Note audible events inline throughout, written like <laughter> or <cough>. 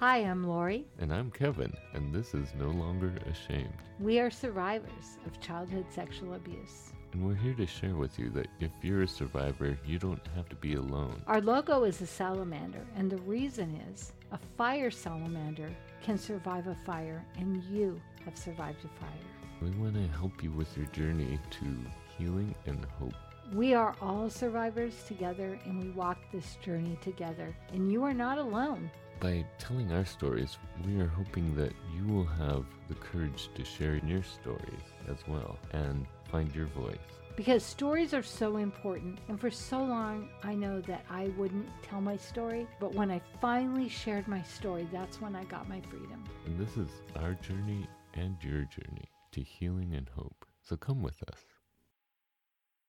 Hi, I'm Lori. And I'm Kevin, and this is No Longer Ashamed. We are survivors of childhood sexual abuse. And we're here to share with you that if you're a survivor, you don't have to be alone. Our logo is a salamander, and the reason is a fire salamander can survive a fire, and you have survived a fire. We want to help you with your journey to healing and hope. We are all survivors together, and we walk this journey together, and you are not alone. By telling our stories, we are hoping that you will have the courage to share your stories as well and find your voice. Because stories are so important, and for so long I know that I wouldn't tell my story, but when I finally shared my story, that's when I got my freedom. And this is our journey and your journey to healing and hope. So come with us.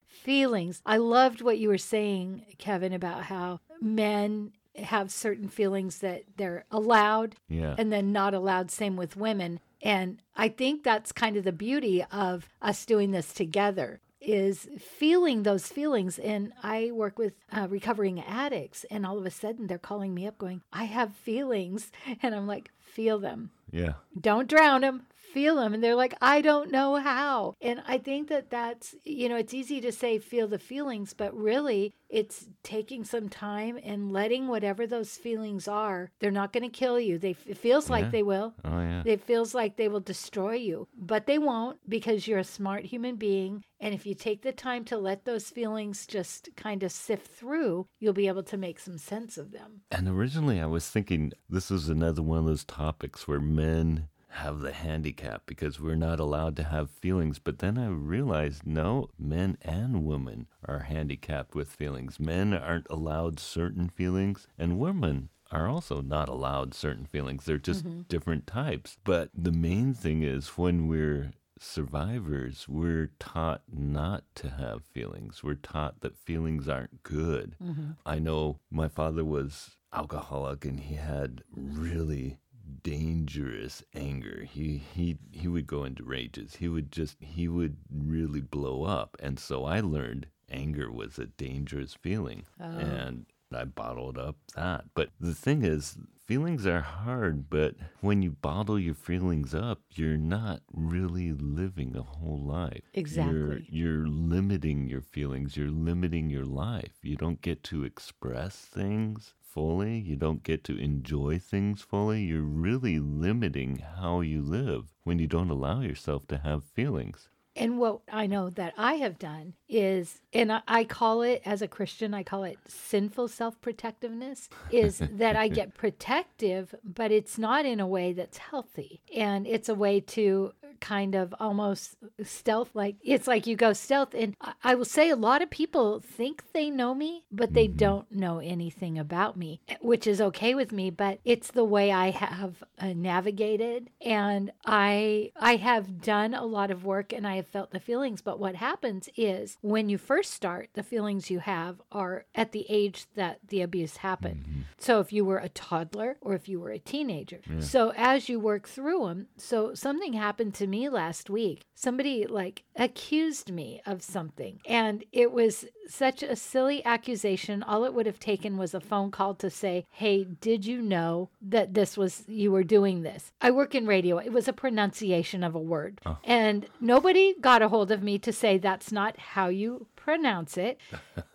Feelings. I loved what you were saying, Kevin, about how men have certain feelings that they're allowed Yeah. and then not allowed. Same with women. And I think that's kind of the beauty of us doing this together is feeling those feelings. And I work with uh, recovering addicts, and all of a sudden they're calling me up going, I have feelings. <laughs> And I'm like, feel them. Yeah. Don't drown them. Feel them. And they're like, I don't know how. And I think that that's, you know, it's easy to say feel the feelings, but really it's taking some time and letting whatever those feelings are, they're not going to kill you. They, it feels Yeah. like they will. Oh, yeah. It feels like they will destroy you, but they won't because you're a smart human being. And if you take the time to let those feelings just kind of sift through, you'll be able to make some sense of them. And originally, I was thinking this is another one of those topics where men have the handicap because we're not allowed to have feelings. But then I realized no, men and women are handicapped with feelings. Men aren't allowed certain feelings, and women are also not allowed certain feelings. They're just mm-hmm. different types. But the main thing is when we're survivors, we're taught not to have feelings. We're taught that feelings aren't good. Mm-hmm. I know my father was alcoholic and he had really dangerous anger. He he he would go into rages. He would just he would really blow up. And so I learned anger was a dangerous feeling. Oh. And I bottled up that. But the thing is, feelings are hard, but when you bottle your feelings up, you're not really living a whole life. Exactly. You're, you're limiting your feelings, you're limiting your life. You don't get to express things fully, you don't get to enjoy things fully. You're really limiting how you live when you don't allow yourself to have feelings. And what I know that I have done is, and I, I call it as a Christian, I call it sinful self protectiveness, is <laughs> that I get protective, but it's not in a way that's healthy. And it's a way to kind of almost stealth like it's like you go stealth and I- will say a lot of people think they know me but they don't know anything about me which is okay with me but it's the way i have uh, navigated and i i have done a lot of work and i have felt the feelings but what happens is when you first start the feelings you have are at the age that the abuse happened. So if you were a toddler or if you were a teenager. So as you work through them so something happened to me last week. Somebody like accused me of something. And it was such a silly accusation. All it would have taken was a phone call to say hey did you know that this was you were doing this? I work in radio. It was a pronunciation of a word. Oh. And nobody got a hold of me to say that's not how you pronounce it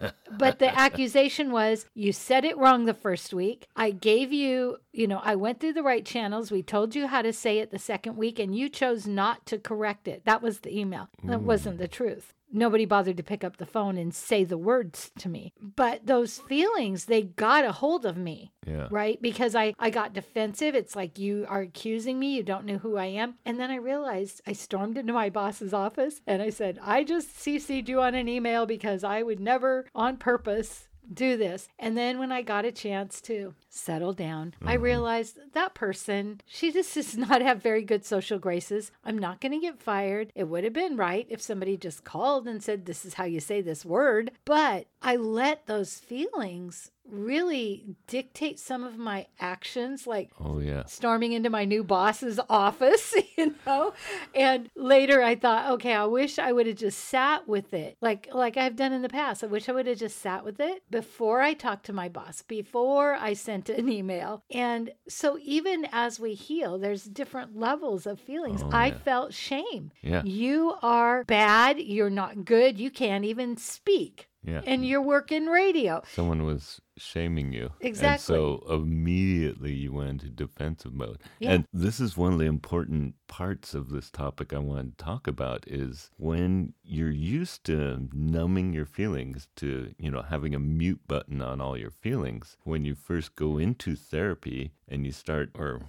<laughs> but the accusation was you said it wrong the first week. I gave you, you know, I went through the right channels. We told you how to say it the second week, and you chose not to correct it. That was the email. That wasn't mm. the truth. Nobody bothered to pick up the phone and say the words to me. But those feelings, they got a hold of me Yeah. right? Because I, I got defensive. It's like you are accusing me. You don't know who I am. And then I realized I stormed into my boss's office and I said, I just CC'd you on an email because I would never on purpose do this. And then when I got a chance to settle down, I mm-hmm. realized that person, she just does <laughs> not have very good social graces. I'm not going to get fired. It would have been right if somebody just called and said, This is how you say this word. But I let those feelings really dictate some of my actions, like Oh yeah. storming into my new boss's <laughs> office, <laughs> you know. And later I thought, okay, I wish I would have just sat with it. Like like I've done in the past. I wish I would have just sat with it before I talked to my boss, before I sent an email. And so even as we heal, there's different levels of feelings. Oh, I yeah. felt shame. Yeah. You are bad, you're not good, you can't even speak. Yeah. And you're working radio. Someone was shaming you. And Exactly. so immediately you went into defensive mode. Yeah. And this is one of the important parts of this topic I want to talk about is when you're used to numbing your feelings to, you know, having a mute button on all your feelings, when you first go into therapy and you start or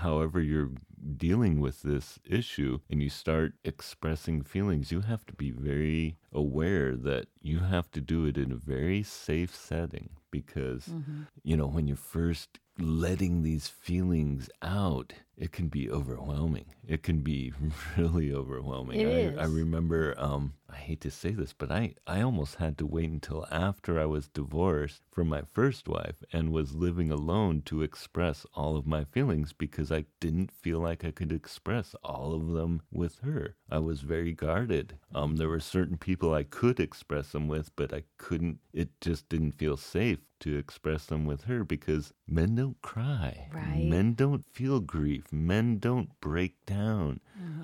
however you're dealing with this issue and you start expressing feelings, you have to be very aware that you have to do it in a very safe setting because, Mm-hmm. you know, when you're first letting these feelings out, it can be overwhelming. It can be <laughs> really overwhelming. It I, I remember, um, I hate to say this, but I, I almost had to wait until after I was divorced from my first wife and was living alone to express all of my feelings because I didn't feel like I could express all of them with her. I was very guarded. Um, there were certain people I could express them with, but I couldn't, it just didn't feel safe to express them with her because men don't cry. Right. Men don't feel grief. Men don't break down.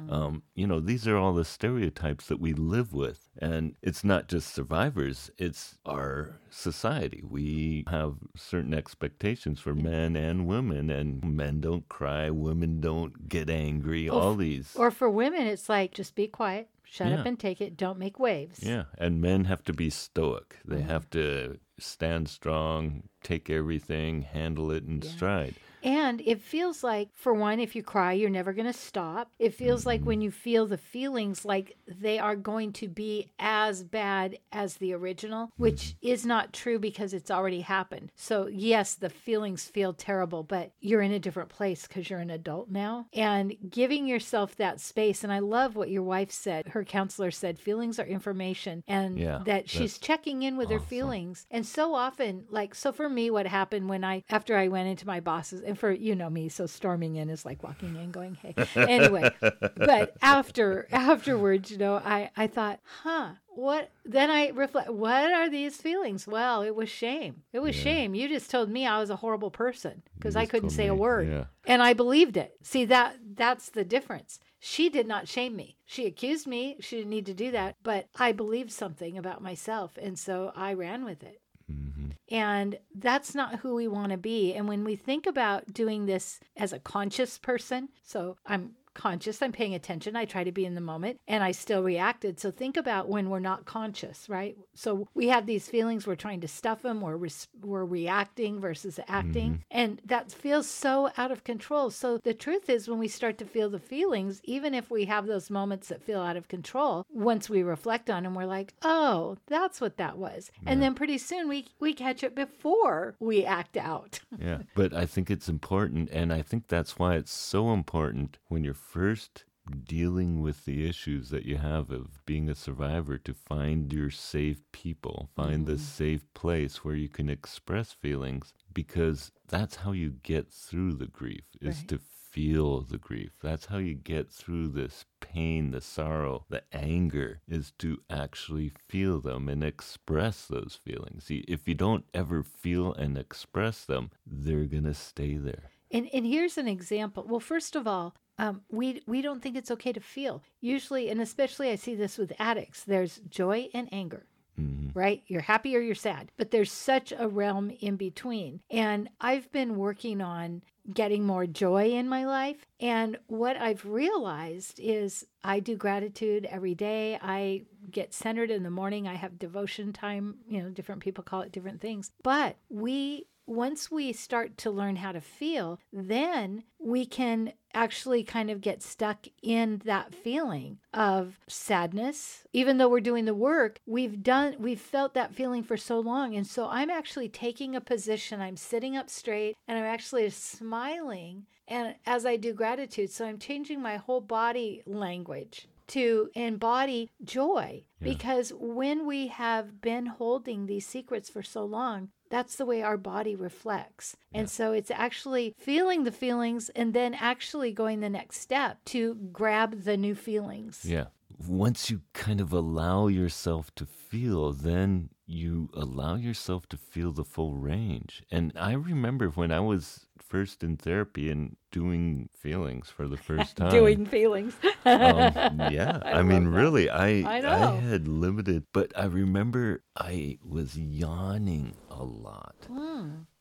Um, you know, these are all the stereotypes that we live with. And it's not just survivors, it's our society. We have certain expectations for men and women, and men don't cry, women don't get angry, Or all these. Or for women, it's like just be quiet, shut Yeah. up and take it, don't make waves. Yeah, and men have to be stoic. They Mm-hmm. have to stand strong, take everything, handle it in Yeah. stride. And it feels like, for one, if you cry, you're never going to stop. It feels like when you feel the feelings, like they are going to be as bad as the original, which is not true because it's already happened. So, yes, the feelings feel terrible, but you're in a different place because you're an adult now. And giving yourself that space. And I love what your wife said. Her counselor said, feelings are information, and Yeah, that she's checking in with her feelings. And so often, like, so for me, what happened when I, after I went into my boss's, and for, you know me, so storming in is like walking in going, hey. Anyway, but <laughs> after, afterwards, you know, I, I thought, huh, what, then I reflect, what are these feelings? Well, it was shame. It was Yeah. shame. You just told me I was a horrible person because I couldn't say a word. yeah. And I believed it. See that that's the difference. She did not shame me. She accused me. She didn't need to do that, but I believed something about myself and so I ran with it. Hmm And that's not who we want to be. And when we think about doing this as a conscious person, so I'm conscious, I'm paying attention, I try to be in the moment, and I still reacted. So think about when we're not conscious, right? So we have these feelings, we're trying to stuff them, we're, we're reacting versus acting, mm-hmm. and that feels so out of control. So the truth is, when we start to feel the feelings, even if we have those moments that feel out of control, once we reflect on them, we're like, oh, that's what that was. And then pretty soon we, we catch it before we act out. Yeah, but I think it's important, and I think that's why it's so important when you're first dealing with the issues that you have of being a survivor to find your safe people, find the mm-hmm. safe place where you can express feelings, because that's how you get through the grief, is Right. to feel the grief. That's how you get through this pain, the sorrow, the anger, is to actually feel them and express those feelings. See, If you don't ever feel and express them, they're going to stay there. And and here's an example. Well, first of all, um, we we don't think it's okay to feel. Usually, and especially, I see this with addicts. There's joy and anger. hmm Right? You're happy or you're sad, but there's such a realm in between. And I've been working on getting more joy in my life. And what I've realized is I do gratitude every day. I get centered in the morning. I have devotion time. You know, different people call it different things. But we once we start to learn how to feel, then we can actually kind of get stuck in that feeling of sadness. Even though we're doing the work, we've done, we've felt that feeling for so long. And so I'm actually taking a position, I'm sitting up straight and I'm actually smiling. And as I do gratitude, so I'm changing my whole body language. to embody joy. Yeah. Because when we have been holding these secrets for so long, that's the way our body reflects. And so it's actually feeling the feelings and then actually going the next step to grab the new feelings. Yeah. Once you kind of allow yourself to feel, then you allow yourself to feel the full range. And I remember when I was first in therapy and doing feelings for the first <laughs> time. Doing feelings. um, <laughs> yeah, I, mean, that. really, I I know. had limited, but I remember I was yawning a lot,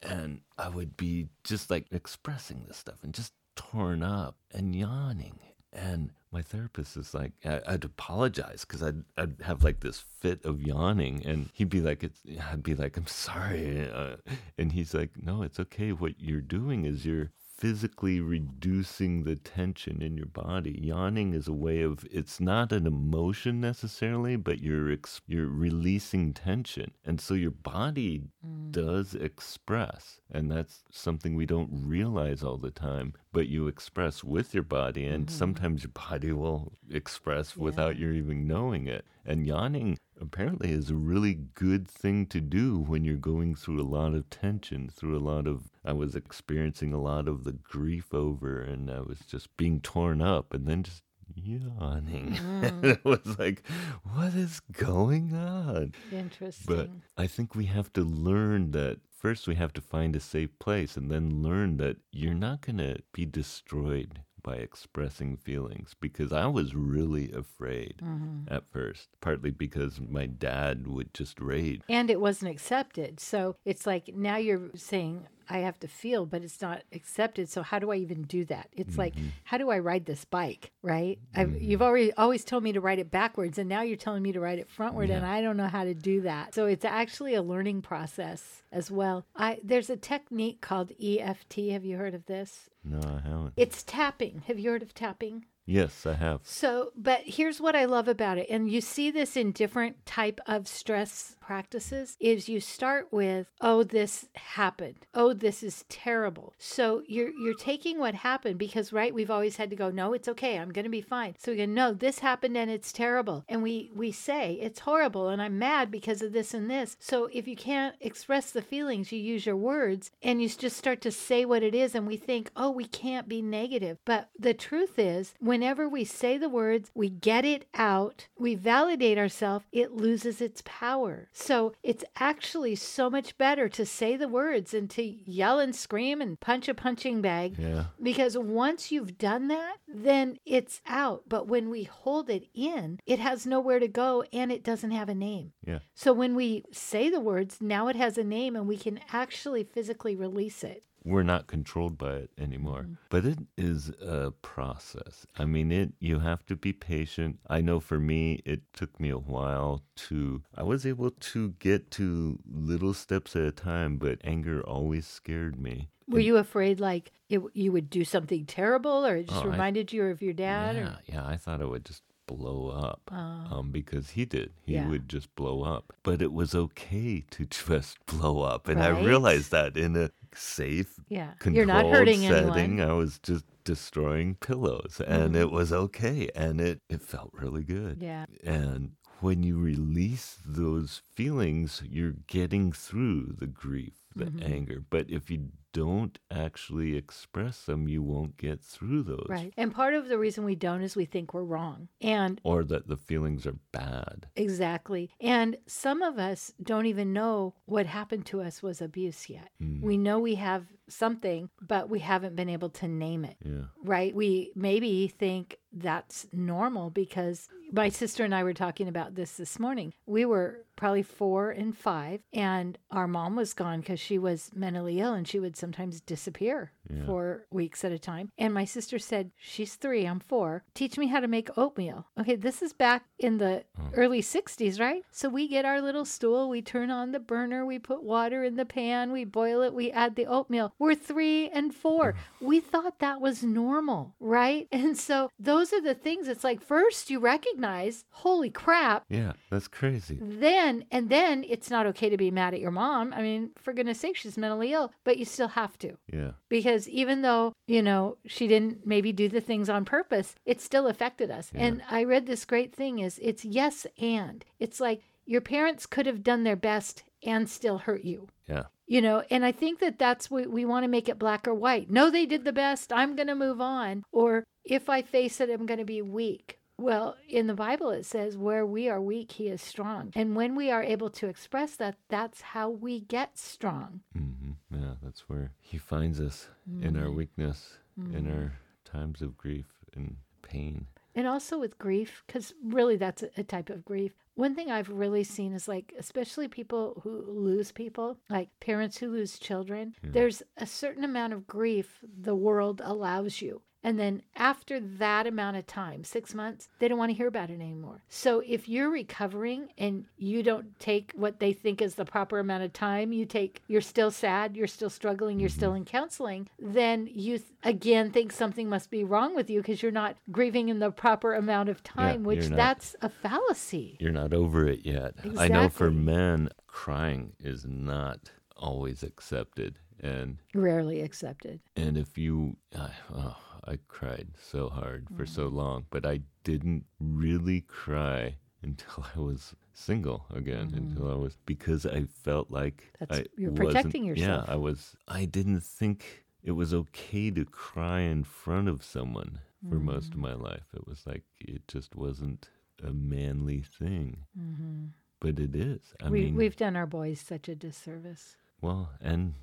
and I would be just like expressing this stuff and just torn up and yawning. And my therapist is like, I, I'd apologize because I'd, I'd have like this fit of yawning, and he'd be like, it's, I'd be like, I'm sorry, uh, and he's like, No, it's okay. What you're doing is you're physically reducing the tension in your body. Yawning is a way of it's not an emotion necessarily, but you're ex- you're releasing tension. And so your body mm. does express, and that's something we don't realize all the time, but you express with your body and mm-hmm. sometimes your body will express without you even knowing it. And yawning apparently is a really good thing to do when you're going through a lot of tension, through a lot of I was experiencing a lot of the grief over and I was just being torn up and then just yawning. <laughs> Mm. it was like, what is going on? Interesting. But I think we have to learn that first we have to find a safe place and then learn that you're not going to be destroyed by expressing feelings because I was really afraid Mm-hmm. at first, partly because my dad would just rage. and it wasn't accepted. So it's like now you're saying, I have to feel, but it's not accepted. So how do I even do that? It's like, Mm-hmm. how do I ride this bike? Right? I've, you've already always told me to ride it backwards, and now you're telling me to ride it frontward, and I don't know how to do that. So it's actually a learning process as well. I there's a technique called EFT. Have you heard of this? No, I haven't. It's tapping. Have you heard of tapping? Yes, I have. So, but here's what I love about it, and you see this in different type of stress practices is you start with, "Oh, this happened. Oh, this is terrible." So you're you're taking what happened because right, we've always had to go, "No, it's okay. I'm going to be fine." So we go, "No, this happened and it's terrible." And we we say, "It's horrible and I'm mad because of this and this." So if you can't express the feelings, you use your words and you just start to say what it is and we think, "Oh, we can't be negative." But the truth is, whenever we say the words, we get it out, we validate ourselves, it loses its power. So it's actually so much better to say the words and to yell and scream and punch a punching bag. Yeah. Because once you've done that, then it's out. But when we hold it in, it has nowhere to go and it doesn't have a name. Yeah. So when we say the words, now it has a name and we can actually physically release it. We're not controlled by it anymore. But it is a process. I mean, it you have to be patient. I know for me it took me a while to I was able to get to little steps at a time, but anger always scared me. Were you afraid like it, you would do something terrible or it just Oh, I- reminded you of your dad? Yeah, Or, yeah, I thought it would just blow up. um, because he did. He Yeah. would just blow up. But it was okay to <laughs> just blow up. And I realized that in a safe, yeah. You're not hurting setting, anyone. I was just destroying pillows. And Mm-hmm. it was okay. And it, it felt really good. Yeah. And when you release those feelings, you're getting through the grief, the Mm-hmm. anger. But if you don't actually express them, you won't get through those. Right. And part of the reason we don't is we think we're wrong. And Or that the feelings are bad. Exactly. And some of us don't even know what happened to us was abuse yet. Mm. We know we have something, but we haven't been able to name it, Yeah. right? We maybe think that's normal because my sister and I were talking about this this morning. We were probably four and five, and our mom was gone because she was mentally ill and she would sometimes disappear Yeah. for weeks at a time. And my sister said, She's three, I'm four. Teach me how to make oatmeal. Okay, this is back in the oh. early 60s, right? So we get our little stool, we turn on the burner, we put water in the pan, we boil it, we add the oatmeal. We're three and four. We thought that was normal, right? <laughs> And so those are the things. It's like first you recognize holy crap, Yeah, that's crazy. then and then it's not okay to be mad at your mom. I mean, for goodness sake, she's mentally ill, but you still have to. Yeah. Because even though, you know, she didn't maybe do the things on purpose, it still affected us. Yeah. And I read this great thing is it's yes and. It's like your parents could have done their best and still hurt you. Yeah. You know, and I think that that's what we want to make it black or white. No, they did the best. I'm going to move on. Or if I face it, I'm going to be weak. Well, in the Bible, it says, where we are weak, he is strong. And when we are able to express that, that's how we get strong. hmm Yeah, that's where He finds us in our weakness, in our times of grief and pain. And also with grief, because really that's a type of grief. One thing I've really seen is like, especially people who lose people, like parents who lose children, hmm. there's a certain amount of grief the world allows you. And then after that amount of time, six months, they don't want to hear about it anymore. So if you're recovering and you don't take what they think is the proper amount of time, you take, you're still sad, you're still struggling, you're still mm-hmm. in counseling, then you th- again think something must be wrong with you because you're not grieving in the proper amount of time, which not- that's a fallacy. You're not over it yet. I know for men, crying is not always accepted. And Rarely accepted. and if you, I oh, I cried so hard for so Mm. long, but I didn't really cry <laughs> until I was single again. Until I was because I felt like Mm. That's- I you're protecting yourself. Yeah, I was. I didn't think it was okay to cry in front of someone for most Mm. of my life. It was like it just wasn't a manly thing. But it is. I we, mean, we've done our boys such a disservice. well, and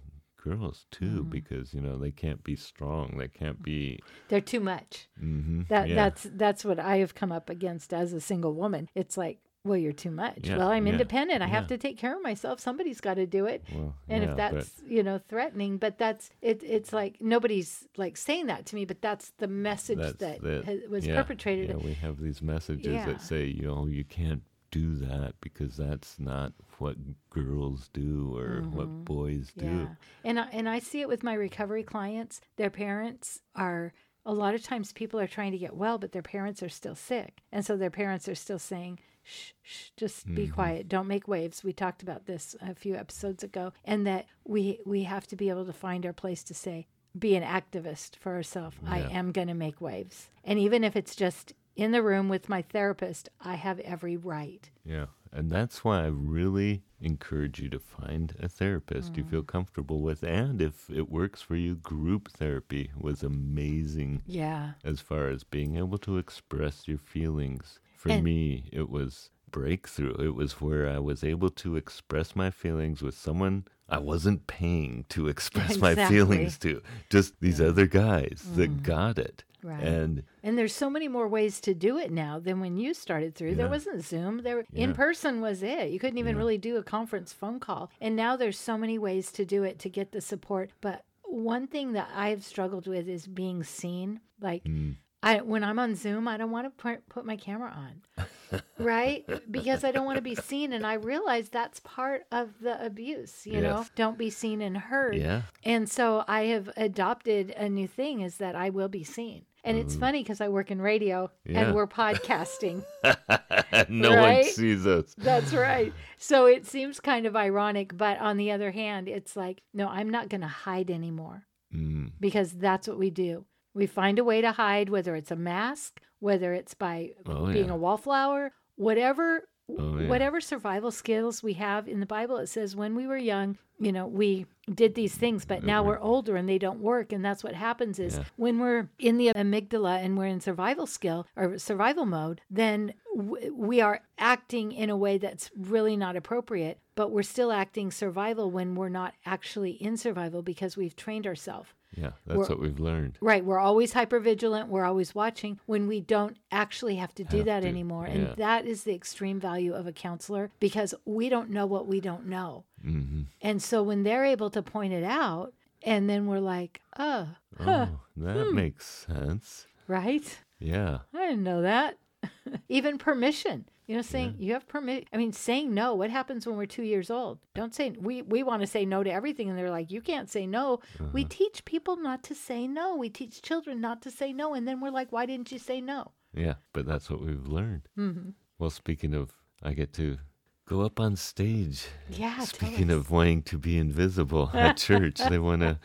girls too, Mm-hmm. because you know they can't be strong. They can't be. They're too much. hmm That yeah. that's that's what I have come up against as a single woman. It's like, well, you're too much. Yeah, well, I'm yeah, independent. I have to take care of myself. Somebody's got to do it. Well, And if but- that's you know threatening, but that's it. It's like nobody's like saying that to me, but that's the message that's that the- ha- was perpetrated. Yeah, we have these messages that say, you know, you can't do that because that's not what girls do or what boys do. Mm-hmm. Yeah, and I, and I see it with my recovery clients. Their parents are a lot of times people are trying to get well, but their parents are still sick, and so their parents are still saying, "Shh, shh, just be quiet, don't make waves." We talked about this a few episodes ago, and that we we have to be able to find our place to say, be an activist for ourselves. I am going to make waves, and even if it's just in the room with my therapist, I have every right. Yeah. And that's why I really encourage you to find a therapist you Mm. feel comfortable with. And if it works for you, group therapy was amazing Yeah. as far as being able to express your feelings. For And- me, it was breakthrough. It was where I was able to express my feelings with someone I wasn't paying to <laughs> express my feelings to. Just these other guys that got it. Right. And And there's so many more ways to do it now than when you started through. There wasn't Zoom. There Yeah. in person was it. You couldn't even really do a conference phone call. And now there's so many ways to do it to get the support. But one thing that I've struggled with is being seen. Like Mm. I when I'm on Zoom, I don't want to put, my camera on. <laughs> right? Because I don't want to be seen and I realize that's part of the abuse, you know. Don't be seen and heard. yeah, And so I have adopted a new thing is that I will be seen. And it's funny because I work in radio Yeah. and we're podcasting. <laughs> no one sees us. That's right. So it seems kind of ironic, but on the other hand, it's like, no, I'm not going to hide anymore Mm. because that's what we do. We find a way to hide, whether it's a mask, whether it's by Oh, being yeah. a wallflower, whatever. Oh, yeah. Whatever survival skills we have in the Bible, it says when we were young, you know, we did these things, but now mm-hmm. we're older and they don't work. And that's what happens is Yeah. when we're in the amygdala and we're in survival skill or survival mode, then w- we are acting in a way that's really not appropriate, but we're still acting survival when we're not actually in survival because we've trained ourselves. Yeah, that's We're- what we've learned. Right. We're always hyper vigilant. We're always watching when we don't actually have to do Have that to, anymore. yeah. And that is the extreme value of a counselor because we don't know what we don't know. hmm And so when they're able to point it out, and then we're like, oh, huh, Oh, that Hmm. makes sense. right? Yeah. I didn't know that. <laughs> Even permission. You know, saying you have permit. I mean, saying no. What happens when we're two years old? Don't say we. We want to say no to everything, and they're like, you can't say no. We Uh-huh. teach people not to say no. We teach children not to say no, and then we're like, why didn't you say no? Yeah, but that's what we've learned. hmm Well, speaking of, I get to go up on stage. Yeah. Speaking of wanting to be invisible <laughs> at church, they want to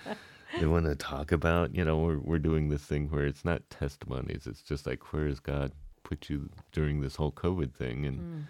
they want to talk about, you know, we're we're doing this thing where it's not testimonies. It's just like where is God put you during this whole COVID thing and Mm.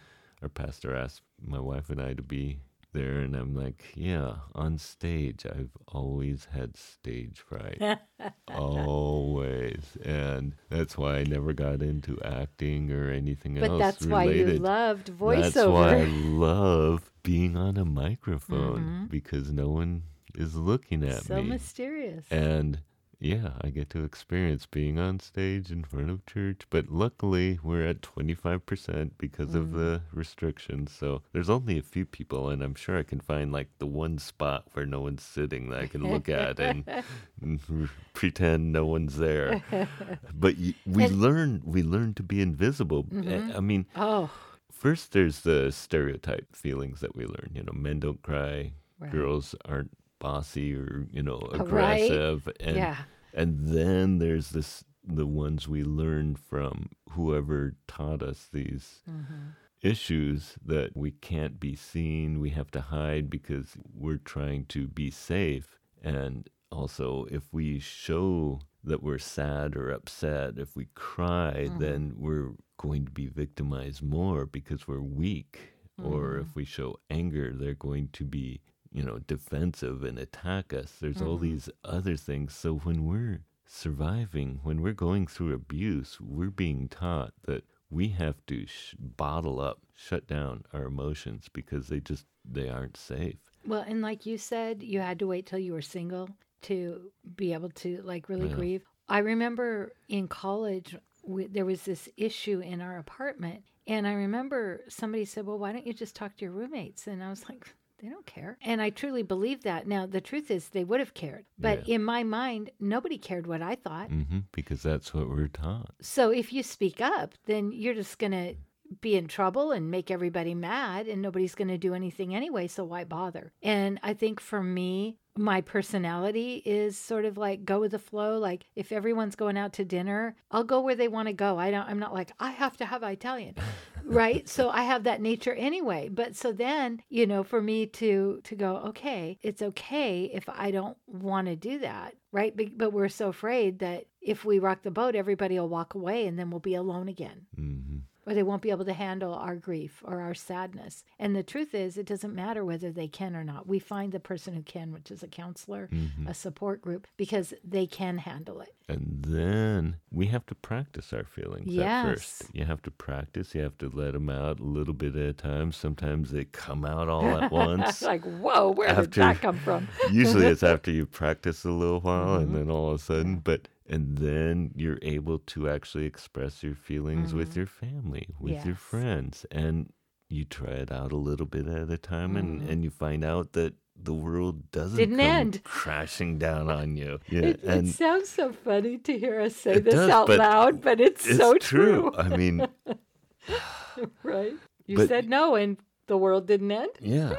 our pastor asked my wife and I to be there and I'm like, yeah, on stage. I've always had stage fright. <laughs> always. And that's why I never got into acting or anything But else that's why you related. loved That's why I <laughs> love being on a microphone Mhm. because no one is looking at So me. So mysterious. And yeah, I get to experience being on stage in front of church. But luckily, we're at 25% because of Mm. the restrictions. So there's only a few people, and I'm sure I can find like the one spot where no one's sitting that I can look at and, <laughs> and pretend no one's there. <laughs> But y- we And- learn we learn to be invisible. I- Mhm. I mean, oh, First, there's the stereotype feelings that we learn. You know, men don't cry, right. girls aren't bossy or you know right. aggressive, and yeah. and then there's this the ones we learn from whoever taught us these hmm issues that we can't be seen, we have to hide because we're trying to be safe, and also if we show that we're sad or upset, if we cry, Mhm. then we're going to be victimized more because we're weak. Or Mhm. if we show anger, they're going to be, you know, defensive and attack us. There's all Mhm. these other things. So when we're surviving, when we're going through abuse, we're being taught that we have to sh- bottle up, shut down our emotions because they just they aren't safe. Well, and like you said, you had to wait till you were single to be able to like really Yeah. grieve. I remember in college, we, there was this issue in our apartment. And I remember somebody said, Well, why don't you just talk to your roommates? And I was like, They don't care. And I truly believe that. Now, the truth is, they would have cared. But Yeah. in my mind, nobody cared what I thought. hmm because that's what we're taught. So if you speak up, then you're just going to be in trouble and make everybody mad, and nobody's going to do anything anyway. So why bother? And I think for me, my personality is sort of like go with the flow. Like if everyone's going out to dinner, I'll go where they want to go. I don't. I'm not like I have to have Italian, <laughs> right? So I have that nature anyway. But so then you know, for me to to go, okay, it's okay if I don't want to do that, right? But, but we're so afraid that if we rock the boat, everybody will walk away, and then we'll be alone again hmm or they won't be able to handle our grief or our sadness. And the truth is, it doesn't matter whether they can or not. We find the person who can, which is a counselor, hmm a support group, because they can handle it. And then we have to practice our feelings at first. Yes. You have to practice. You have to let them out a little bit at a time. Sometimes they come out all at once. <laughs> like, whoa, where did that come from? <laughs> Usually it's <laughs> after you practice a little while Mhm. and then all of a sudden, but and then you're able to actually express your feelings with Mhm. your family, with your friends, and you try it out a little bit at a time, and Mhm. and you find out that the world doesn't Didn't end. crashing down on you. <laughs> Yeah, It, it sounds so funny to hear us say this does, out but loud, but it's, it's so true. true. I mean, <laughs> right? You But- said no, and the world didn't end. yeah,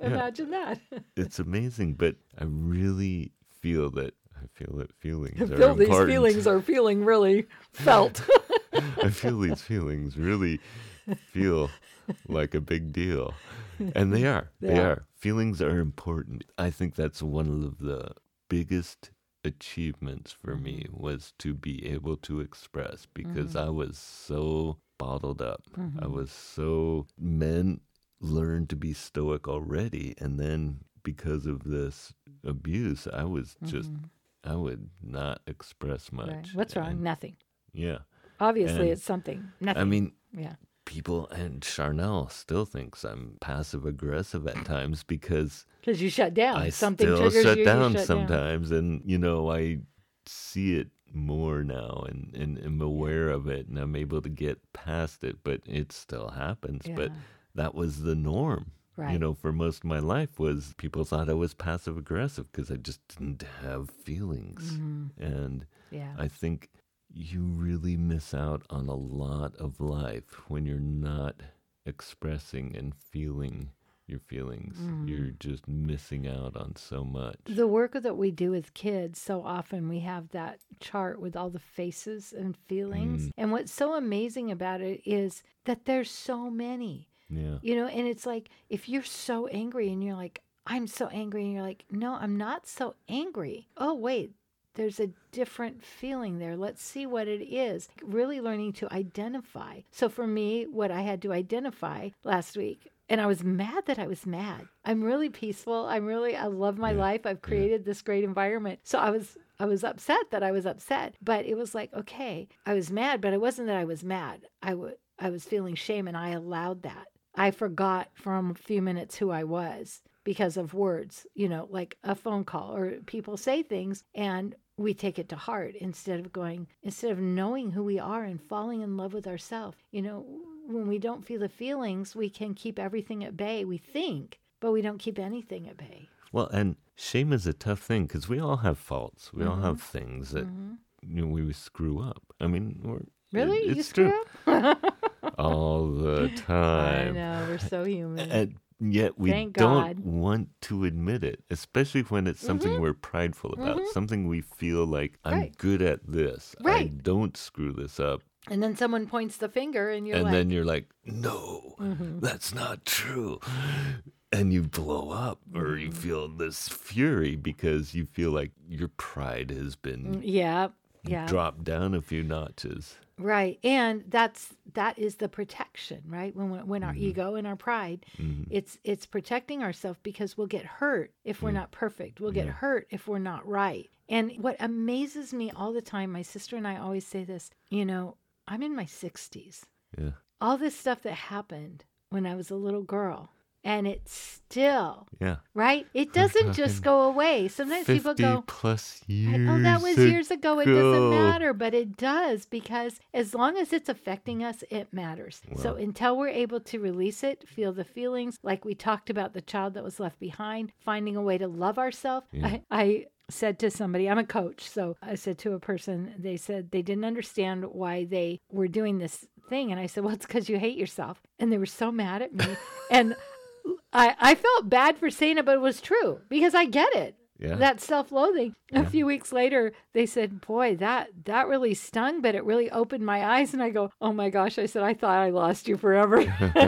Yeah. Imagine that. <laughs> it's amazing. But I really feel that I feel that feelings are Feel these important. feelings are feeling really felt. <laughs> I feel these feelings really feel like a big deal. And they are. They Yeah. are. Feelings are important. I think that's one of the biggest achievements for me Mm-hmm. was to be able to express because Mhm. I was so bottled up. I Mhm. was so men learned to be stoic already and then because of this abuse I was just Mhm. I would not express much. Right. What's wrong? And- Nothing. yeah. Obviously, And- it's something. Nothing. I mean, yeah. people and Charnel still thinks I'm passive aggressive at times because Because you shut down. I something still triggers shut you. down you shut sometimes, and you know I see it more now and, and am aware of it, and I'm able to get past it. But it still happens. Yeah. But that was the norm. Right. You know, for most of my life was people thought I was passive aggressive because I just didn't have feelings, Mhm. and Yeah. I think you really miss out on a lot of life when you're not expressing and feeling your feelings. You're just missing out on so much. The work that we do with kids, so often we have that chart with all the faces and feelings. And what's so amazing about it is that there's so many. Yeah. You know, and it's like if you're so angry and you're like, I'm so angry, and you're like, no, I'm not so angry. Oh, wait, there's a different feeling there. Let's see what it is. Really learning to identify. So for me, what I had to identify last week, and I was mad that I was mad. I'm really peaceful. I'm really I love my Yeah. life. I've created this great environment. So I was I was upset that I was upset, but it was like, okay, I was mad, but it wasn't that I was mad. I I was feeling shame and I allowed that. I forgot from a few minutes who I was because of words, you know, like a phone call or people say things and we take it to heart instead of going, instead of knowing who we are and falling in love with ourselves. You know, when we don't feel the feelings, we can keep everything at bay, we think, but we don't keep anything at bay. Well, and shame is a tough thing because we all have faults. We Mm-hmm. all have things that you know, we screw up. I mean, Really? you it's screw true up? <laughs> all the <laughs> time. I know, we're so human. And yet we Thank don't God. want to admit it, especially when it's something we're prideful about, something we feel like I'm Mm-hmm. Right. good at this. I don't screw this up. and then someone points the finger and you're and like, Mm-hmm. then you're like, no, that's not true. And you blow up or Mm-hmm. you feel this fury because you feel like your pride has been yeah, Mm, yeah. dropped down a few notches. Right. And that's that is the protection, right? When when our Mm-hmm. ego and our pride, it's it's protecting ourselves because we'll get hurt if we're not perfect. We'll get hurt if we're not right. And what amazes me all the time, my sister and I always say this, you know, I'm in my 60s. Yeah. All this stuff that happened when I was a little girl and it's still, Yeah. right? It doesn't just go away. Sometimes 50 people go, plus years. Oh, that was years ago. It doesn't matter, but it does because as long as it's affecting us, it matters. so until we're able to release it, feel the feelings, like we talked about the child that was left behind, finding a way to love ourselves. I, I said to somebody, I'm a coach. So I said to a person, they said they didn't understand why they were doing this thing. And I said, Well, it's because you hate yourself. And they were so mad at me. <laughs> and I, I felt bad for saying it, but it was true because I get it. Yeah. that self-loathing. A few weeks later they said boy that that really stung but it really opened my eyes. And i go oh my gosh i said i thought i lost you forever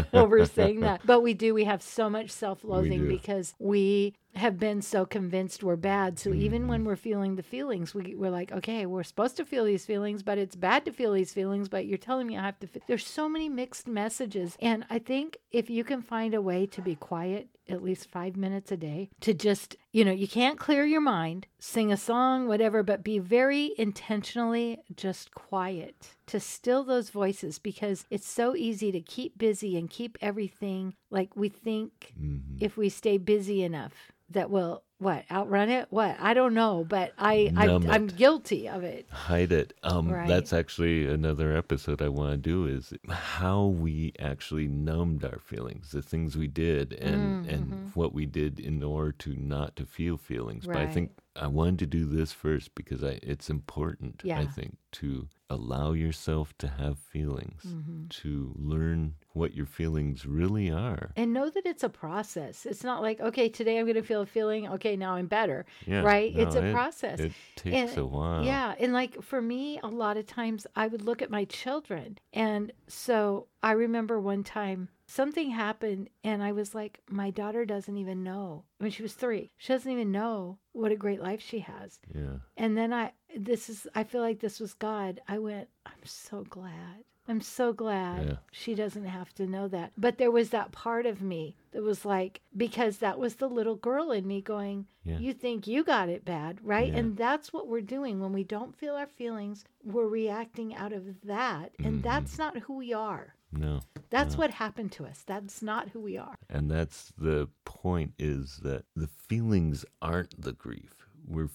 <laughs> over <laughs> saying that. But we do we have so much self-loathing because we have been so convinced we're bad so even Mm-hmm. when we're feeling the feelings we, we're like okay we're supposed to feel these feelings but it's bad to feel these feelings but you're telling me i have to fe-. there's so many mixed messages and i think if you can find a way to be quiet at least five minutes a day to just, you know, you can't clear your mind, sing a song, whatever, but be very intentionally just quiet to still those voices because it's so easy to keep busy and keep everything like we think Mhm. if we stay busy enough that will what outrun it what i don't know but i, I Numb i'm guilty of it hide it. Um, Right. That's actually another episode I want to do is how we actually numbed our feelings, the things we did, and and what we did in order to not to feel feelings. But I Mm, mm-hmm. Right. think I wanted to do this first because I it's important. I think to allow yourself to have feelings, Mm-hmm. to learn what your feelings really are. and know that it's a process it's not like okay today i'm going to feel a feeling okay now i'm better Yeah, right it's a it- process It takes And- a while. Yeah. And like for me, a lot of times I would look at my children. And so I remember one time something happened and I was like, my daughter doesn't even know. When she was three, she doesn't even know what a great life she has. Yeah. And then I, this is, I feel like this was God. I went, I'm so glad. I'm so glad Yeah. she doesn't have to know that. But there was that part of me that was like, because that was the little girl in me going, Yeah. You think you got it bad, right? Yeah. And that's what we're doing when we don't feel our feelings. We're reacting out of that. And Mm-hmm. that's not who we are. No. That's what happened to us. That's not who we are. And that's the point is that the feelings aren't the grief. We're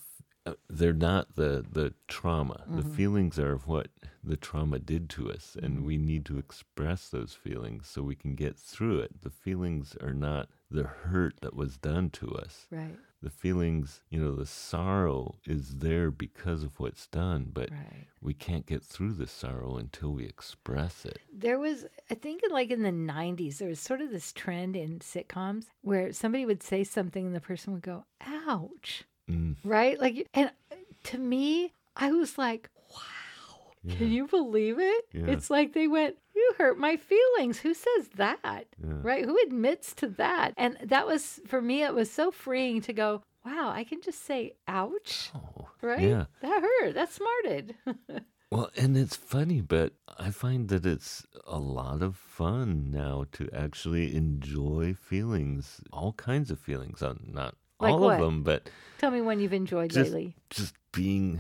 uh, they're not the the trauma. The Mm-hmm. feelings are of what the trauma did to us, and we need to express those feelings so we can get through it. The feelings are not the hurt that was done to us. Right. The feelings, you know, the sorrow is there because of what's done, but Right. we can't get through the sorrow until we express it. There was, I think, like in the 90s, there was sort of this trend in sitcoms where somebody would say something and the person would go, ouch. Mm, Right? Like, and to me, I was like, wow, can you believe it? Yeah. It's like they went, you hurt my feelings. Who says that? Yeah. Right? Who admits to that? And that was, for me, it was so freeing to go, wow, I can just say, ouch. Oh, Right? Yeah. That hurt. That smarted. <laughs> Well, and it's funny, but I find that it's a lot of fun now to actually enjoy feelings, all kinds of feelings. Uh, Not Like all what? of them, but Tell me when you've enjoyed just lately. just being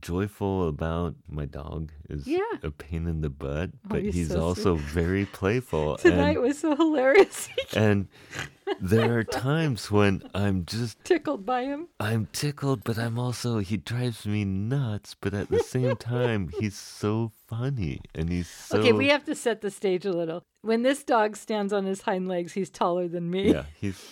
joyful about my dog is Yeah. a pain in the butt, oh, but he's he's so also very <laughs> playful. Tonight and, was so hilarious. <laughs> and there are <laughs> times when I'm just Tickled by him. I'm tickled, but I'm also he drives me nuts. But at the same time, he's so funny and he's so Okay, we have to set the stage a little. When this dog stands on his hind legs, he's taller than me. yeah he's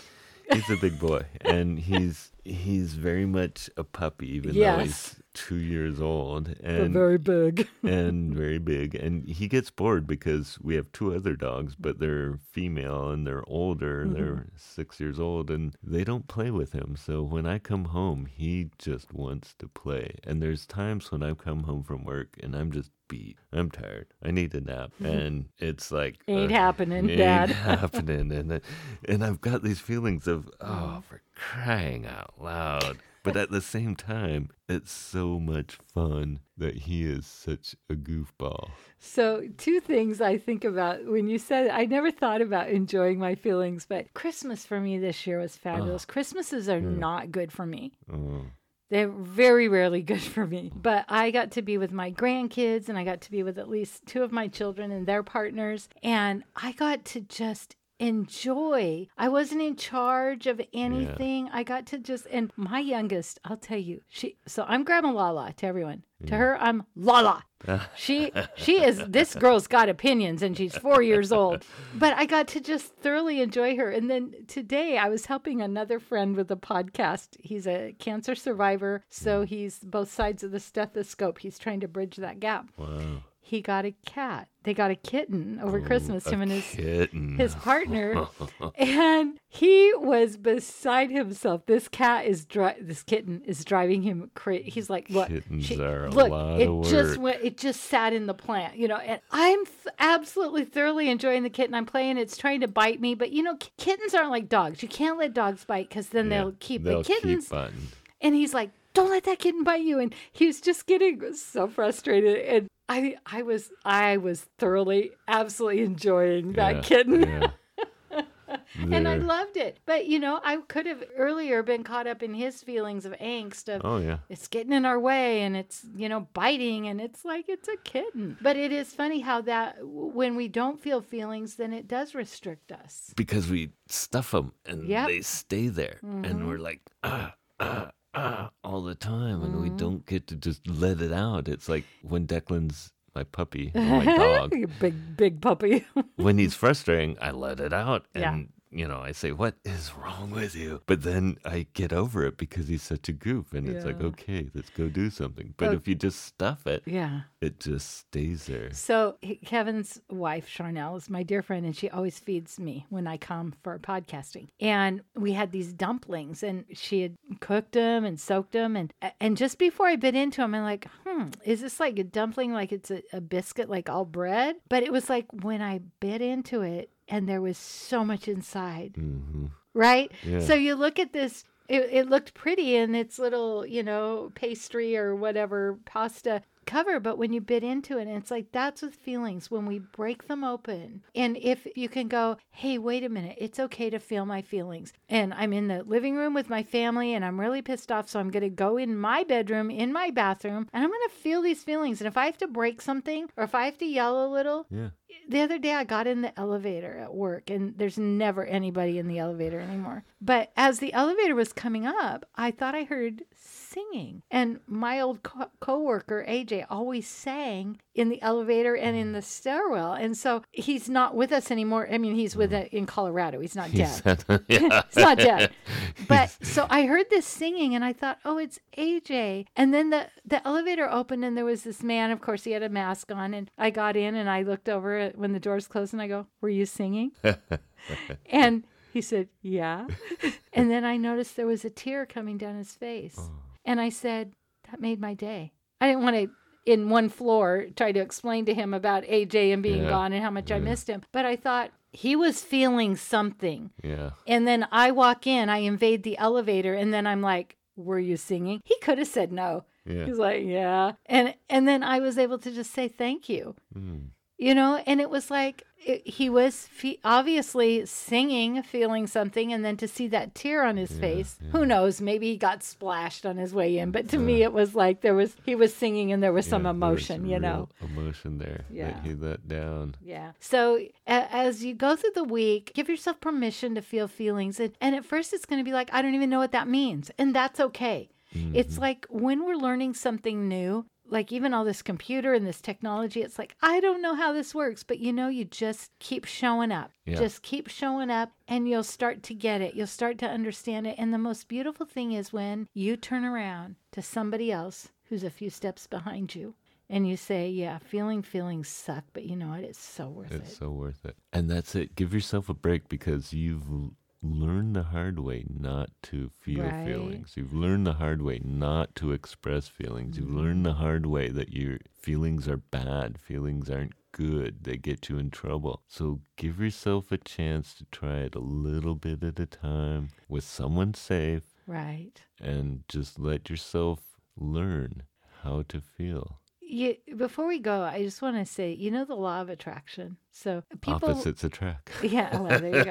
he's a big boy and he's he's very much a puppy even though Yes. Two years old But and very big. <laughs> and very big. And he gets bored because we have two other dogs but they're female and they're older. Mm-hmm. they're six years old and they don't play with him. So when i come home he just wants to play. And there's times when i come home from work and i'm just beat. I'm tired. I need a nap. And it's like Ain't uh, happening, ain't Dad. <laughs> happening. And and i've got these feelings of oh for crying out loud but at the same time it's so much fun that he is such a goofball So, two things I think about when you said I never thought about enjoying my feelings, but Christmas for me this year was fabulous. Ah, Christmases are not good for me. oh They're very rarely good for me. But I got to be with my grandkids and I got to be with at least two of my children and their partners. And I got to just enjoy. I wasn't in charge of anything. I got to just, and my youngest, I'll tell you, she, so I'm Grandma Lala to everyone. To mm. her, I'm Lala. <laughs> She she is this girl's got opinions and she's four years old. But I got to just thoroughly enjoy her. And then today I was helping another friend with a podcast. He's a cancer survivor, so mm. he's both sides of the stethoscope. He's trying to bridge that gap. wow He got a cat. They got a kitten over Christmas, him and his kitten his partner, <laughs> and he was beside himself. This cat is dri- this kitten is driving him crazy. He's like, "Look, Kittens she- are a look, it just went. It just sat in the plant, you know." And I'm th- absolutely thoroughly enjoying the kitten. I'm playing. It's trying to bite me, but you know, k- kittens aren't like dogs. You can't let dogs bite because then Yeah, they'll keep they'll the kittens. keep. And he's like, "Don't let that kitten bite you." And he was just getting so frustrated. And I, I was, I was thoroughly, absolutely enjoying that Yeah, kitten. yeah. <laughs> And I loved it. But you know, I could have earlier been caught up in his feelings of angst of oh yeah it's getting in our way and it's, you know, biting and it's like it's a kitten. But it is funny how that when we don't feel feelings, then it does restrict us. because we stuff them and Yep. they stay there Mm-hmm. and we're like ah, ah, ah, all the time and we Mm-hmm. don't get to just let it out it's like when declan's my puppy my <laughs> dog big big puppy. when he's frustrating i let it out and Yeah. You know i say what is wrong with you but then i get over it because he's such a goof and it's like okay let's go do something but Oh. if you just stuff it yeah. it just stays there So Kevin's wife, Charnel, is my dear friend, and she always feeds me when I come for podcasting. And we had these dumplings, and she had cooked them and soaked them, and and just before I bit into them, I'm like, hmm, is this like a dumpling, like it's a, a biscuit, like all bread? But it was like when I bit into it, and there was so much inside, hmm right? Yeah. So you look at this. It, it looked pretty in its little, you know, pastry or whatever pasta cover, but when you bit into it, it's like that's with feelings when we break them open. And if you can go, hey, wait a minute, it's okay to feel my feelings. And I'm in the living room with my family and I'm really pissed off. So I'm going to go in my bedroom, in my bathroom, and I'm going to feel these feelings. And if I have to break something or if I have to yell a little, yeah the other day I got in the elevator at work and there's never anybody in the elevator anymore. But as the elevator was coming up, I thought I heard singing. And my old co- coworker AJ always sang in the elevator and in the stairwell. And so he's not with us anymore. I mean, he's with it in Colorado. He's not dead. <laughs> He's not dead. <laughs> But so I heard this singing and I thought, oh, it's AJ. And then the, the elevator opened and there was this man. Of course, he had a mask on. And I got in and I looked over at when the doors closed and I go, Were you singing? <laughs> and he said, Yeah. and then I noticed there was a tear coming down his face. And I said, That made my day. I didn't want to in one floor try to explain to him about AJ and being Yeah. gone and how much I missed him. But I thought he was feeling something. yeah. And then I walk in, I invade the elevator, and then I'm like, Were you singing? He could have said no. Yeah. He's like, Yeah. And and then I was able to just say thank you. Mm. You know, and it was like it, he was fe- obviously singing, feeling something, and then to see that tear on his face, who knows? Maybe he got splashed on his way in, but to me, it was like there was he was singing and there was some Yeah, was emotion, you know. Emotion there Yeah. that he let down. Yeah. So a- as you go through the week, give yourself permission to feel feelings. And, and at first, it's going to be like, I don't even know what that means. And that's okay. It's mm-hmm. like when we're learning something new, like even all this computer and this technology, it's like, I don't know how this works. But you know, you just keep showing up. Yeah. Just keep showing up and you'll start to get it. You'll start to understand it. And the most beautiful thing is when you turn around to somebody else who's a few steps behind you and you say, Yeah, feeling feelings suck, but you know what? It's so worth It's it. It's so worth it. And that's it. Give yourself a break because you've learned the hard way not to feel Right. feelings. You've learned the hard way not to express feelings. You've learned mm-hmm. the hard way that your feelings are bad. Feelings aren't good. They get you in trouble. So give yourself a chance to try it a little bit at a time with someone safe Right. and just let yourself learn how to feel. You, before we go, I just want to say, you know, the law of attraction. So people, Opposites attract. <laughs> yeah, well, there you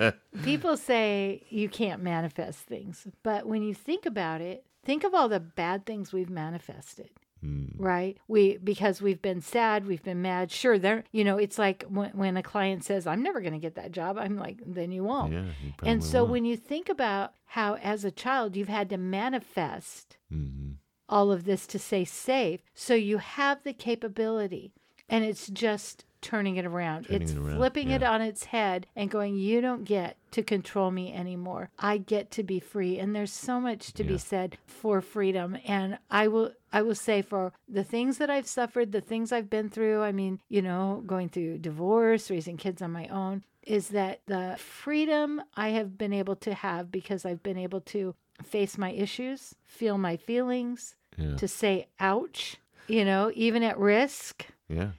go. <laughs> people say you can't manifest things, but when you think about it, think of all the bad things we've manifested. Mm. Right. We because we've been sad, we've been mad. Sure, there. You know, it's like when, when a client says, "I'm never going to get that job," I'm like, "Then you won't." Yeah, you and so won't. when you think about how, as a child, you've had to manifest Mhm. All of this to say safe. So you have the capability, and it's just turning it around. Turning it's it around, flipping it on its head and going, You don't get to control me anymore. I get to be free. And there's so much to be said for freedom. And I will I will say for the things that I've suffered, the things I've been through, I mean, you know, going through divorce, raising kids on my own, is that the freedom I have been able to have because I've been able to face my issues, feel my feelings, Yeah. to say ouch, you know, even at risk. Yeah.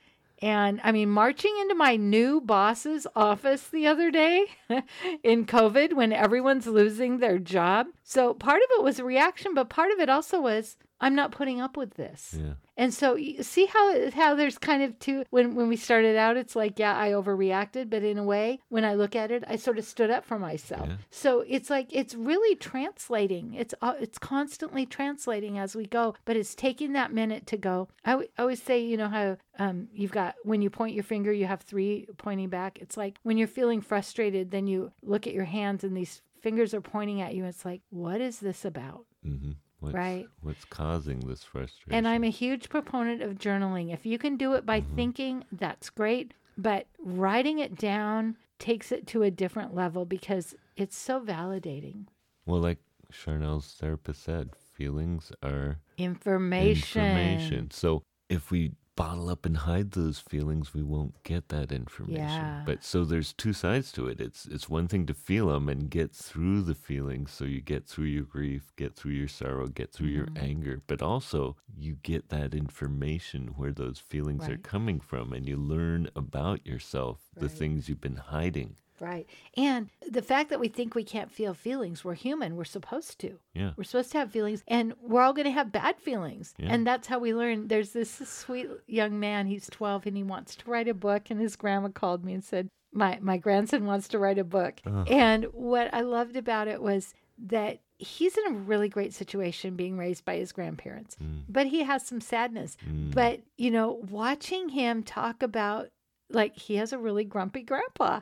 And I mean, marching into my new boss's office the other day <laughs> in COVID when everyone's losing their job. So part of it was a reaction, but part of it also was I'm not putting up with this. Yeah. And so see how how there's kind of two when when we started out it's like yeah I overreacted but in a way when I look at it I sort of stood up for myself. Yeah. So it's like it's really translating. It's uh, it's constantly translating as we go, but it's taking that minute to go. I w- I always say you know how um you've got when you point your finger you have three pointing back. It's like when you're feeling frustrated then you look at your hands and these fingers are pointing at you. It's like what is this about? Mm-hmm. What's, Right. What's causing this frustration? And I'm a huge proponent of journaling. If you can do it by mm-hmm. thinking, that's great. But writing it down takes it to a different level because it's so validating. well, like Charnel's therapist said, feelings are Information. information. So if we bottle up and hide those feelings, we won't get that information. Yeah. But so there's two sides to it. It's it's one thing to feel them and get through the feelings, so you get through your grief, get through your sorrow, get through your Mm-hmm. anger. But also you get that information where those feelings are coming from, and you learn about yourself, the Right. things you've been hiding. Right. And the fact that we think we can't feel feelings, we're human. We're supposed to. Yeah. We're supposed to have feelings, and we're all going to have bad feelings. Yeah. And that's how we learn. There's this sweet young man, he's 12, and he wants to write a book. And his grandma called me and said, My, my grandson wants to write a book. And what I loved about it was that he's in a really great situation being raised by his grandparents, mm. but he has some sadness. Mm. But, you know, watching him talk about like he has a really grumpy grandpa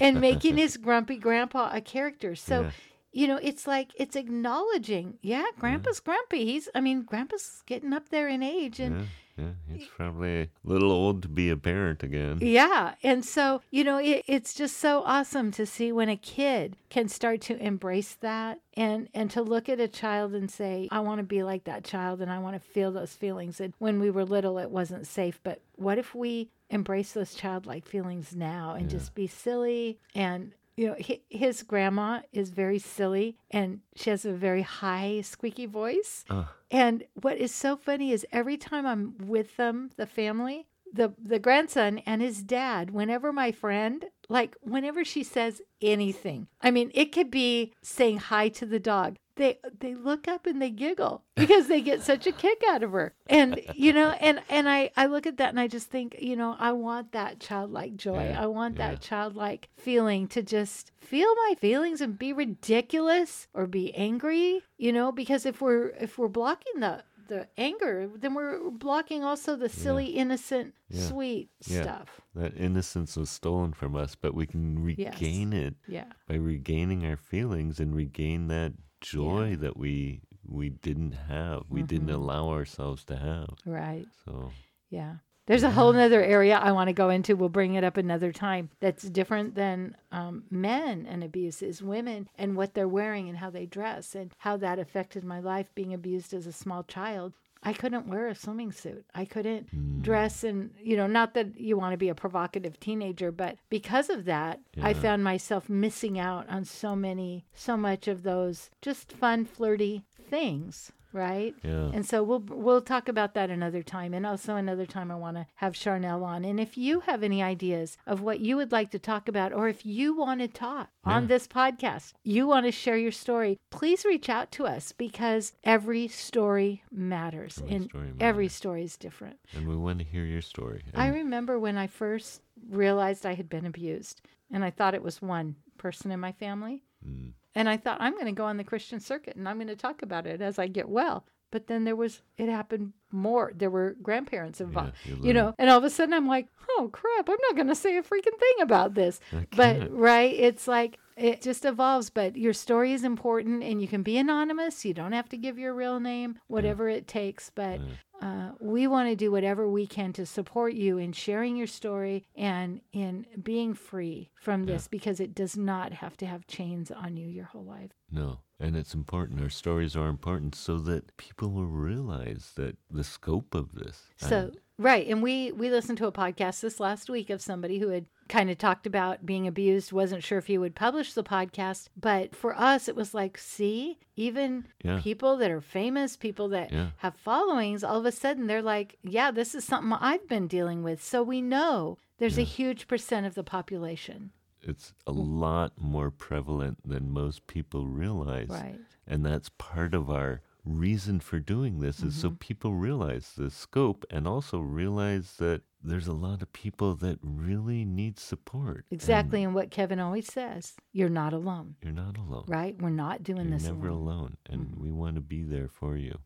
and <laughs> making his grumpy grandpa a character. So, Yeah. you know, it's like it's acknowledging, yeah, grandpa's grumpy. He's, I mean, grandpa's getting up there in age and yeah, yeah. He's probably a little old to be a parent again. Yeah. And so, you know, it, it's just so awesome to see when a kid can start to embrace that and and to look at a child and say, I want to be like that child and I want to feel those feelings. And when we were little, it wasn't safe. But what if we embrace those childlike feelings now and just be silly and you know, hi- his grandma is very silly and she has a very high, squeaky voice. Oh. And what is so funny is every time I'm with them, the family, the the grandson and his dad, whenever my friend, like whenever she says anything, I mean, it could be saying hi to the dog. They they look up and they giggle <laughs> because they get such a kick out of her. And you know, and and I I look at that and I just think, you know, I want that childlike joy. Yeah, I want yeah. that childlike feeling to just feel my feelings and be ridiculous or be angry, you know, because if we're if we're blocking the the anger, then we're blocking also the silly, innocent, Yeah. sweet Yeah. stuff. That innocence was stolen from us, but we can Yes. regain it Yeah. by regaining our feelings and regain that joy that we we didn't have. We didn't Mm-hmm. allow ourselves to have. Right. So Yeah. There's a whole nother area I want to go into. We'll bring it up another time. That's different than um, men and abuse is women and what they're wearing and how they dress and how that affected my life being abused as a small child. I couldn't wear a swimming suit. I couldn't dress and you know, not that you want to be a provocative teenager, but because of that, I found myself missing out on so many so much of those just fun flirty things, right? yeah. And so we'll we'll talk about that another time. And also another time I want to have Charnel on. And if you have any ideas of what you would like to talk about, or if you want to talk on this podcast, you want to share your story, please reach out to us because every story matters. Every and story every story is different. and we want to hear your story. I remember when I first realized I had been abused, and I thought it was one person in my family. Mm. And I thought, I'm going to go on the Christian circuit and I'm going to talk about it as I get well. But then there was, it happened more. There were grandparents involved, you you know, and all of a sudden I'm like, oh crap, I'm not going to say a freaking thing about this. But, right, it's like, it just evolves. But your story is important and you can be anonymous. You don't have to give your real name, whatever it takes. But uh, we want to do whatever we can to support you in sharing your story and in being free from this because it does not have to have chains on you your whole life. No. And it's important. Our stories are important so that people will realize that the scope of this. So right, and we we listened to a podcast this last week of somebody who had kind of talked about being abused, wasn't sure if he would publish the podcast, but for us it was like, see, even Yeah. people that are famous, people that Yeah. have followings, all of a sudden they're like, yeah, this is something I've been dealing with. So we know there's a huge percent of the population. it's a lot more prevalent than most people realize. Right. And that's part of our reason for doing this is Mm-hmm. so people realize the scope and also realize that there's a lot of people that really need support. Exactly. And what Kevin always says, you're not alone, you're not alone. right? We're not doing this. You're this never alone. alone. And Mm-hmm. we want to be there for you.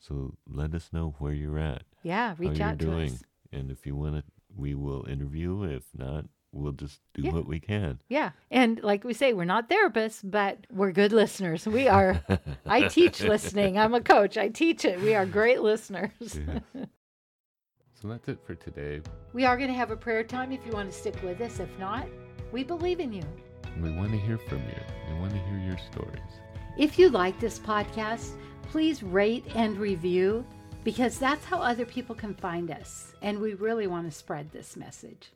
So let us know where you're at, Yeah, reach out to us. And if you want to, we will interview. If not, we'll just do Yeah. what we can. Yeah. And like we say, we're not therapists, but we're good listeners. We are, I <laughs> teach listening. I'm a coach. I teach it. We are great listeners. <laughs> So that's it for today. We are going to have a prayer time if you want to stick with us. If not, we believe in you. We want to hear from you. We want to hear your stories. If you like this podcast, please rate and review because that's how other people can find us. And we really want to spread this message.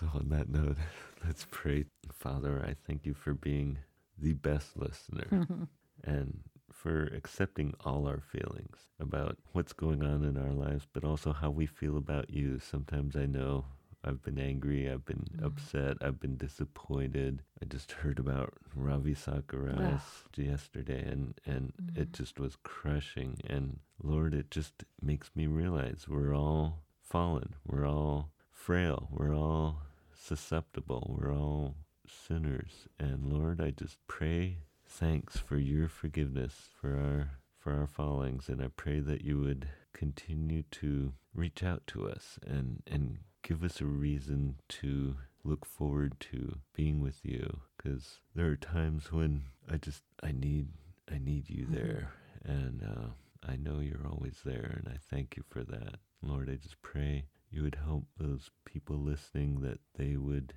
So, on that note, <laughs> let's pray. Father, I thank you for being the best listener <laughs> and for accepting all our feelings about what's going on in our lives, but also how we feel about you. Sometimes I know I've been angry, I've been mm-hmm. upset, I've been disappointed. I just heard about Ravi Zacharias yesterday, and, and it mm-hmm. just was crushing. And Lord, it just makes me realize we're all fallen, we're all frail, we're all susceptible, we're all sinners. And Lord, I just pray thanks for your forgiveness for our for our fallings. And I pray that you would continue to reach out to us and, and give us a reason to look forward to being with you. Because there are times when I just I need I need you mm-hmm. there. And uh, I know you're always there. And I thank you for that. Lord I just pray you would help those people listening that they would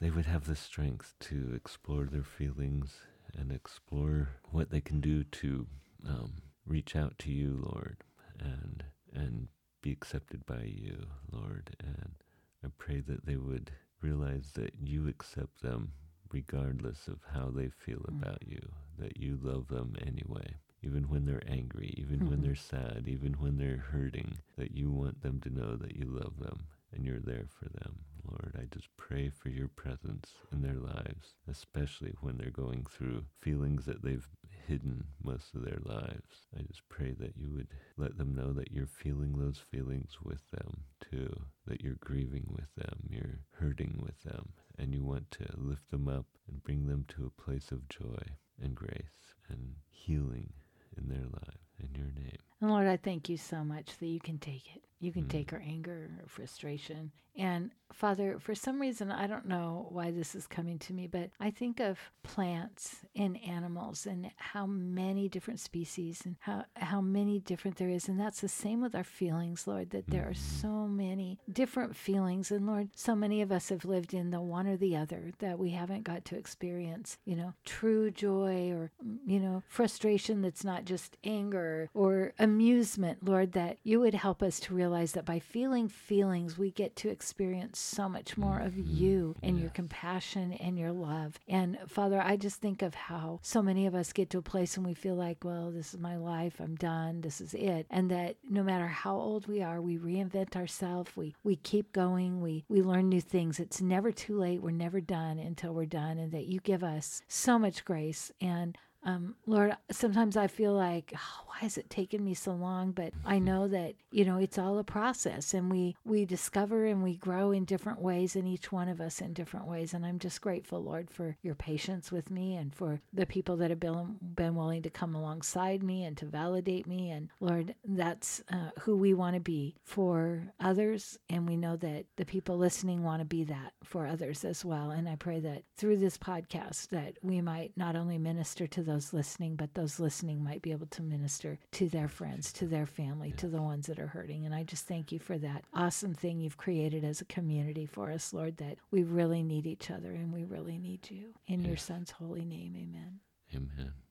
they would have the strength to explore their feelings and explore what they can do to um, reach out to you Lord and and be accepted by you Lord and I pray that they would realize that you accept them regardless of how they feel mm. about you, that you love them anyway, even when they're angry, even mm-hmm. when they're sad, even when they're hurting, that you want them to know that you love them and you're there for them. Lord, I just pray for your presence in their lives, especially when they're going through feelings that they've hidden most of their lives. I just pray that you would let them know that you're feeling those feelings with them too, that you're grieving with them, you're hurting with them, and you want to lift them up and bring them to a place of joy and grace and healing in their life. In your name. And Lord, I thank you so much that you can take it. You can mm. take our anger or frustration and Father, for some reason, I don't know why this is coming to me, but I think of plants and animals and how many different species and how, how many different there is. And that's the same with our feelings, Lord, that there are mm-hmm. so many different feelings. And Lord, so many of us have lived in the one or the other that we haven't got to experience, you know, true joy or, you know, frustration that's not just anger or amusement, Lord, that you would help us to realize that by feeling feelings, we get to experience experience so much more of mm-hmm. you and your compassion and your love. And Father, I just think of how so many of us get to a place and we feel like, well, this is my life, I'm done, this is it. And that no matter how old we are, we reinvent ourselves, we, we keep going, we, we learn new things. It's never too late, we're never done until we're done, and that you give us so much grace. And um, Lord, sometimes I feel like, oh, why has it taken me so long? But I mm-hmm. know that you know it's all a process, and we we discover and we grow in different ways, and each one of us in different ways. And I'm just grateful, Lord, for your patience with me, and for the people that have been been willing to come alongside me and to validate me. And Lord, that's uh, who we want to be for others, and we know that the people listening want to be that for others as well. And I pray that through this podcast that we might not only minister to those those listening, but those listening might be able to minister to their friends, to their family, yeah. to the ones that are hurting. And I just thank you for that awesome thing you've created as a community for us, Lord, that we really need each other and we really need you. In your son's holy name, amen. Amen.